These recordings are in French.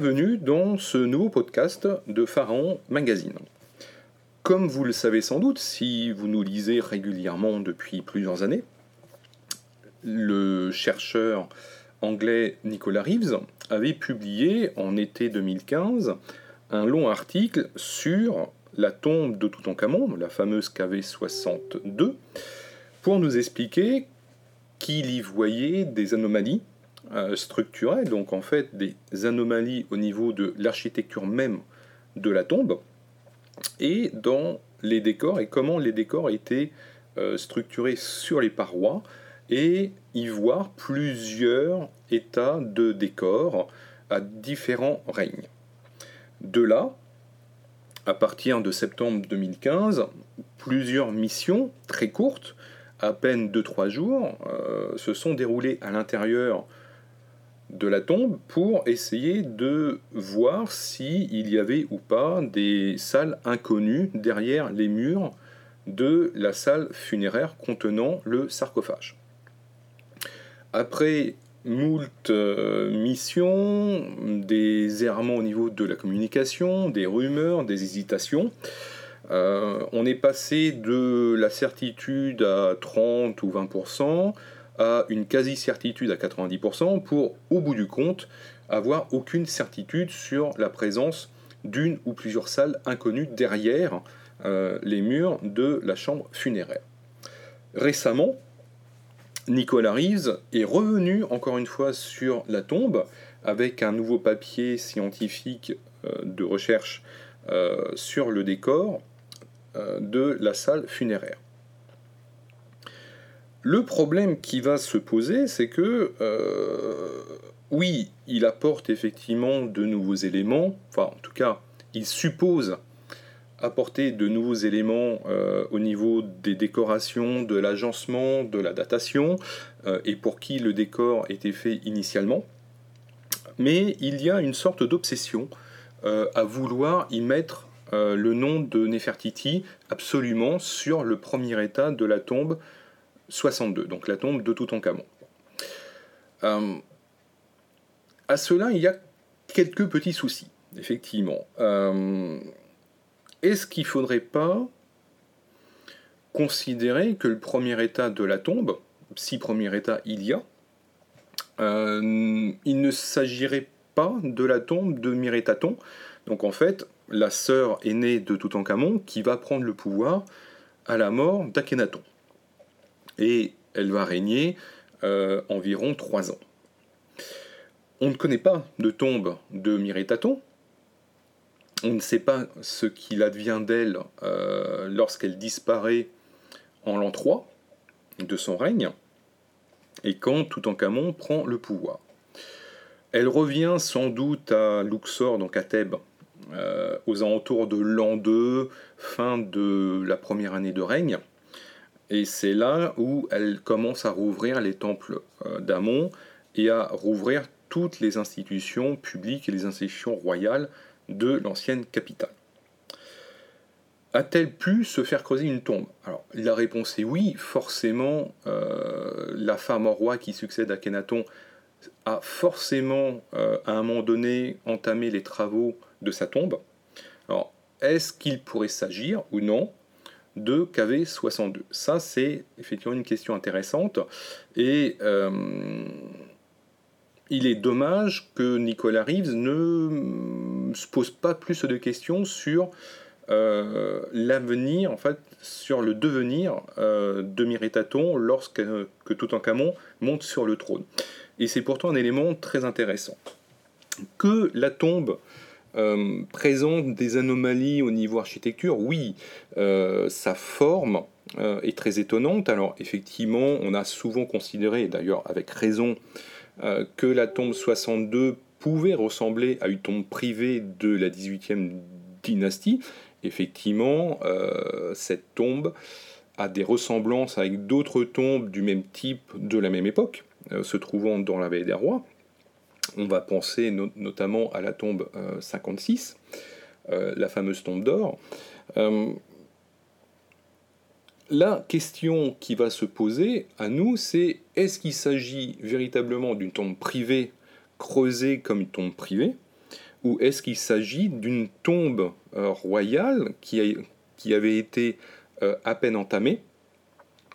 bienvenue dans ce nouveau podcast de Pharaon Magazine. Comme vous le savez sans doute, si vous nous lisez régulièrement depuis plusieurs années, le chercheur anglais Nicolas Reeves avait publié en été 2015 un long article sur la tombe de Toutankhamon, la fameuse KV62, pour nous expliquer qu'il y voyait des anomalies structurelles, donc en fait des anomalies au niveau de l'architecture même de la tombe, et dans les décors, et comment les décors étaient euh, structurés sur les parois, et y voir plusieurs états de décors à différents règnes. De là, à partir de septembre 2015, plusieurs missions très courtes, à peine 2-3 jours, euh, se sont déroulées à l'intérieur de la tombe pour essayer de voir s'il y avait ou pas des salles inconnues derrière les murs de la salle funéraire contenant le sarcophage. Après moult euh, missions, des errements au niveau de la communication, des rumeurs, des hésitations. Euh, on est passé de la certitude à 30 ou 20% à une quasi-certitude à 90% pour, au bout du compte, avoir aucune certitude sur la présence d'une ou plusieurs salles inconnues derrière euh, les murs de la chambre funéraire. Récemment, Nicolas Reeves est revenu encore une fois sur la tombe avec un nouveau papier scientifique euh, de recherche euh, sur le décor de la salle funéraire. Le problème qui va se poser, c'est que oui, il apporte effectivement de nouveaux éléments, enfin en tout cas, il suppose apporter de nouveaux éléments euh, au niveau des décorations, de l'agencement, de la datation, euh, et pour qui le décor était fait initialement. Mais il y a une sorte d'obsession euh, à vouloir y mettre le nom de Nefertiti absolument sur le premier état de la tombe 62, donc la tombe de Toutankhamon. à cela, il y a quelques petits soucis, effectivement est-ce qu'il ne faudrait pas considérer que le premier état de la tombe, si premier état il y a, euh, il ne s'agirait pas de la tombe de Mirétaton, donc en fait la sœur aînée de Toutankhamon qui va prendre le pouvoir à la mort d'Akhenaton. Et elle va régner euh, environ trois ans. On ne connaît pas de tombe de Mirétaton, on ne sait pas ce qu'il advient d'elle euh, lorsqu'elle disparaît en l'an 3 de son règne, et quand Toutankhamon prend le pouvoir. Elle revient sans doute à Luxor, donc à Thèbes, euh, aux alentours de l'an 2, fin de la première année de règne. Et c'est là où elle commence à rouvrir les temples euh, d'Amon et à rouvrir toutes les institutions publiques et les institutions royales de l'ancienne capitale. A-t-elle pu se faire creuser une tombe? Alors la réponse est oui, forcément, euh, la femme roi qui succède à Kenaton a forcément euh, à un moment donné entamé les travaux de sa tombe. Alors est-ce qu'il pourrait s'agir ou non? De KV62 Ça c'est effectivement une question intéressante et euh, il est dommage que Nicolas Reeves ne se pose pas plus de questions sur euh, l'avenir, en fait, sur le devenir euh, de Miritaton lorsque que Toutankhamon monte sur le trône. Et c'est pourtant un élément très intéressant. Que la tombe euh, présente des anomalies au niveau architecture, oui, sa forme est très étonnante. Alors effectivement, on a souvent considéré, d'ailleurs avec raison, euh, que la tombe 62 pouvait ressembler à une tombe privée de la 18e dynastie. Effectivement, euh, cette tombe a des ressemblances avec d'autres tombes du même type de la même époque, euh, se trouvant dans la vallée des rois. On va penser notamment à la tombe 56, la fameuse tombe d'or. La question qui va se poser à nous, c'est est-ce qu'il s'agit véritablement d'une tombe privée creusée comme une tombe privée ou est-ce qu'il s'agit d'une tombe royale qui, qui, avait été à peine entamée,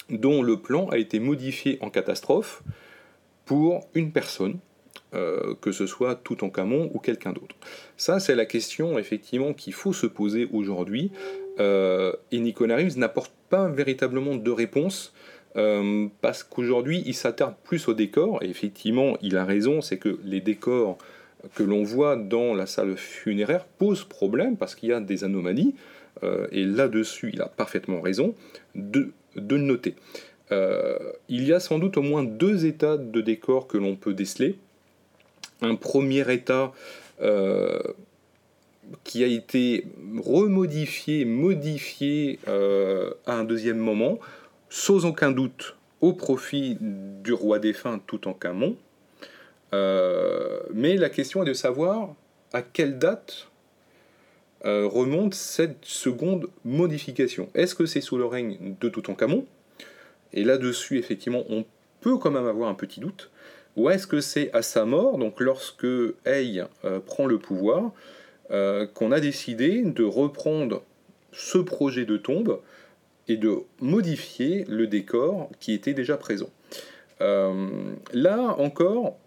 dont le plan a été modifié en catastrophe pour une personne euh, que ce soit tout en Camon ou quelqu'un d'autre. Ça, c'est la question effectivement qu'il faut se poser aujourd'hui. Euh, et Nicolas Reeves n'apporte pas véritablement de réponse euh, parce qu'aujourd'hui, il s'attarde plus au décor. Et effectivement, il a raison, c'est que les décors que l'on voit dans la salle funéraire posent problème parce qu'il y a des anomalies. et là-dessus, il a parfaitement raison de, de le noter. il y a sans doute au moins deux états de décor que l'on peut déceler un premier état euh, qui a été remodifié, modifié euh, à un deuxième moment, sans aucun doute au profit du roi défunt tout en Camon. Euh, mais la question est de savoir à quelle date remonte cette seconde modification. Est-ce que c'est sous le règne de Toutankhamon? Et là-dessus, effectivement, on peut quand même avoir un petit doute. Ou est-ce que c'est à sa mort, donc lorsque Hay euh, prend le pouvoir, euh, qu'on a décidé de reprendre ce projet de tombe et de modifier le décor qui était déjà présent. Euh, là encore,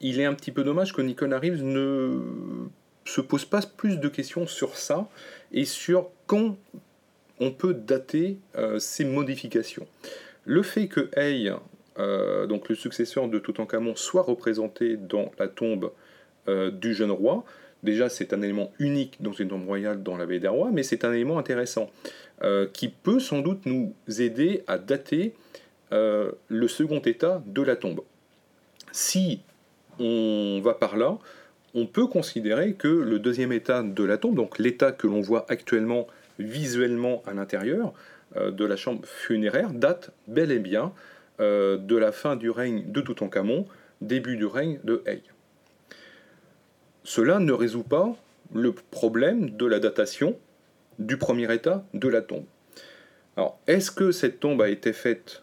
il est un petit peu dommage que Nicolas Reeves ne se pose pas plus de questions sur ça et sur quand on peut dater ces modifications. Le fait que Hay euh, donc le successeur de Toutankhamon soit représenté dans la tombe euh, du jeune roi. Déjà, c'est un élément unique dans une tombe royale dans la baie des rois, mais c'est un élément intéressant euh, qui peut sans doute nous aider à dater le second état de la tombe. Si on va par là, on peut considérer que le deuxième état de la tombe, donc l'état que l'on voit actuellement visuellement à l'intérieur de la chambre funéraire, date bel et bien euh, de la fin du règne de Toutankhamon, début du règne de Hay. Cela ne résout pas le problème de la datation du premier état de la tombe. Alors, est-ce que cette tombe a été faite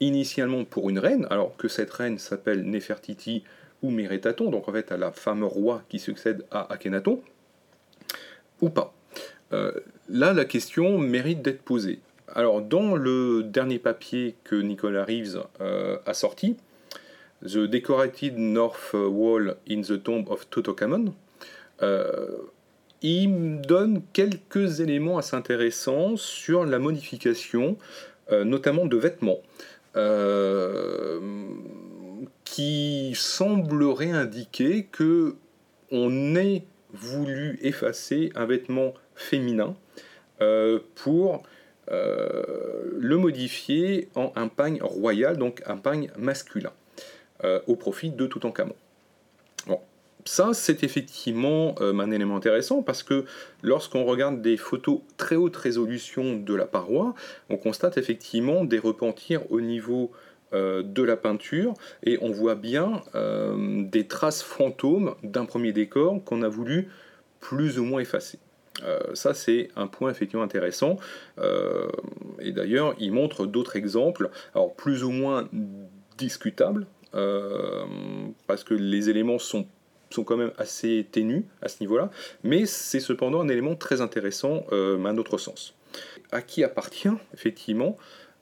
initialement pour une reine, alors que cette reine s'appelle Nefertiti ou Méritaton, donc en fait à la femme roi qui succède à Akhenaton, ou pas? Euh, Là, la question mérite d'être posée. Alors, dans le dernier papier que Nicolas Reeves euh, a sorti, The Decorated North Wall in the Tomb of Tutankhamun, euh, il donne quelques éléments assez intéressants sur la modification, euh, notamment de vêtements, qui semblerait indiquer que on ait voulu effacer un vêtement féminin pour euh, le modifier en un pagne royal, donc un pagne masculin, euh, au profit de Toutankhamon. Bon, ça c'est effectivement euh, un élément intéressant parce que lorsqu'on regarde des photos très haute résolution de la paroi, on constate effectivement des repentirs au niveau de la peinture et on voit bien des traces fantômes d'un premier décor qu'on a voulu plus ou moins effacer. Euh, ça, c'est un point effectivement intéressant. Euh, et d'ailleurs, il montre d'autres exemples, alors plus ou moins discutables, euh, parce que les éléments sont, sont quand même assez ténus à ce niveau-là, mais c'est cependant un élément très intéressant à un autre sens. À qui appartient effectivement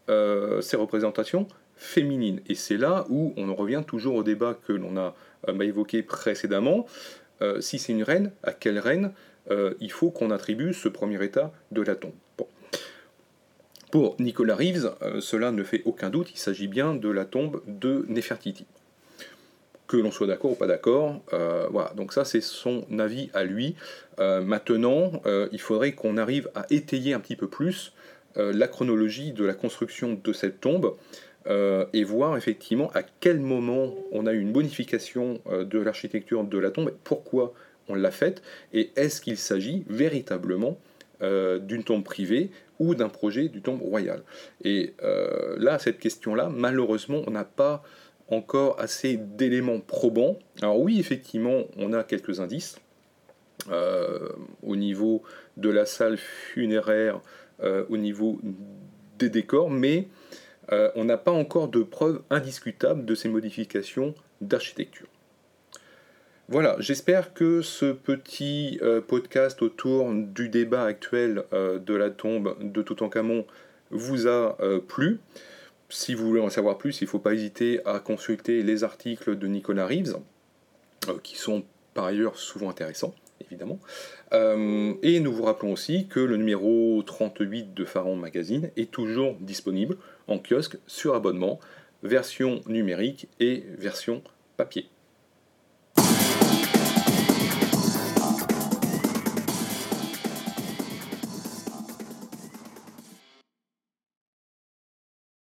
ces représentations féminines? Et c'est là où on en revient toujours au débat que l'on a évoqué précédemment. si c'est une reine, à quelle reine euh, il faut qu'on attribue ce premier état de la tombe. Pour Nicolas Reeves, euh, cela ne fait aucun doute, il s'agit bien de la tombe de Nefertiti. Que l'on soit d'accord ou pas d'accord, euh, voilà, donc ça c'est son avis à lui. maintenant, il faudrait qu'on arrive à étayer un petit peu plus la chronologie de la construction de cette tombe. et voir effectivement à quel moment on a eu une bonification de l'architecture de la tombe, pourquoi on l'a faite, et est-ce qu'il s'agit véritablement euh, d'une tombe privée ou d'un projet du tombe royal? Et euh, là, cette question-là, malheureusement, on n'a pas encore assez d'éléments probants. Alors oui, effectivement, on a quelques indices euh, au niveau de la salle funéraire, au niveau des décors, mais on n'a pas encore de preuves indiscutables de ces modifications d'architecture. Voilà, j'espère que ce petit euh, podcast autour du débat actuel euh, de la tombe de Toutankhamon vous a euh, plu. Si vous voulez en savoir plus, il ne faut pas hésiter à consulter les articles de Nicolas Reeves, qui sont par ailleurs souvent intéressants, évidemment. et nous vous rappelons aussi que le numéro 38 de Pharaon Magazine est toujours disponible en kiosque sur abonnement, version numérique et version papier.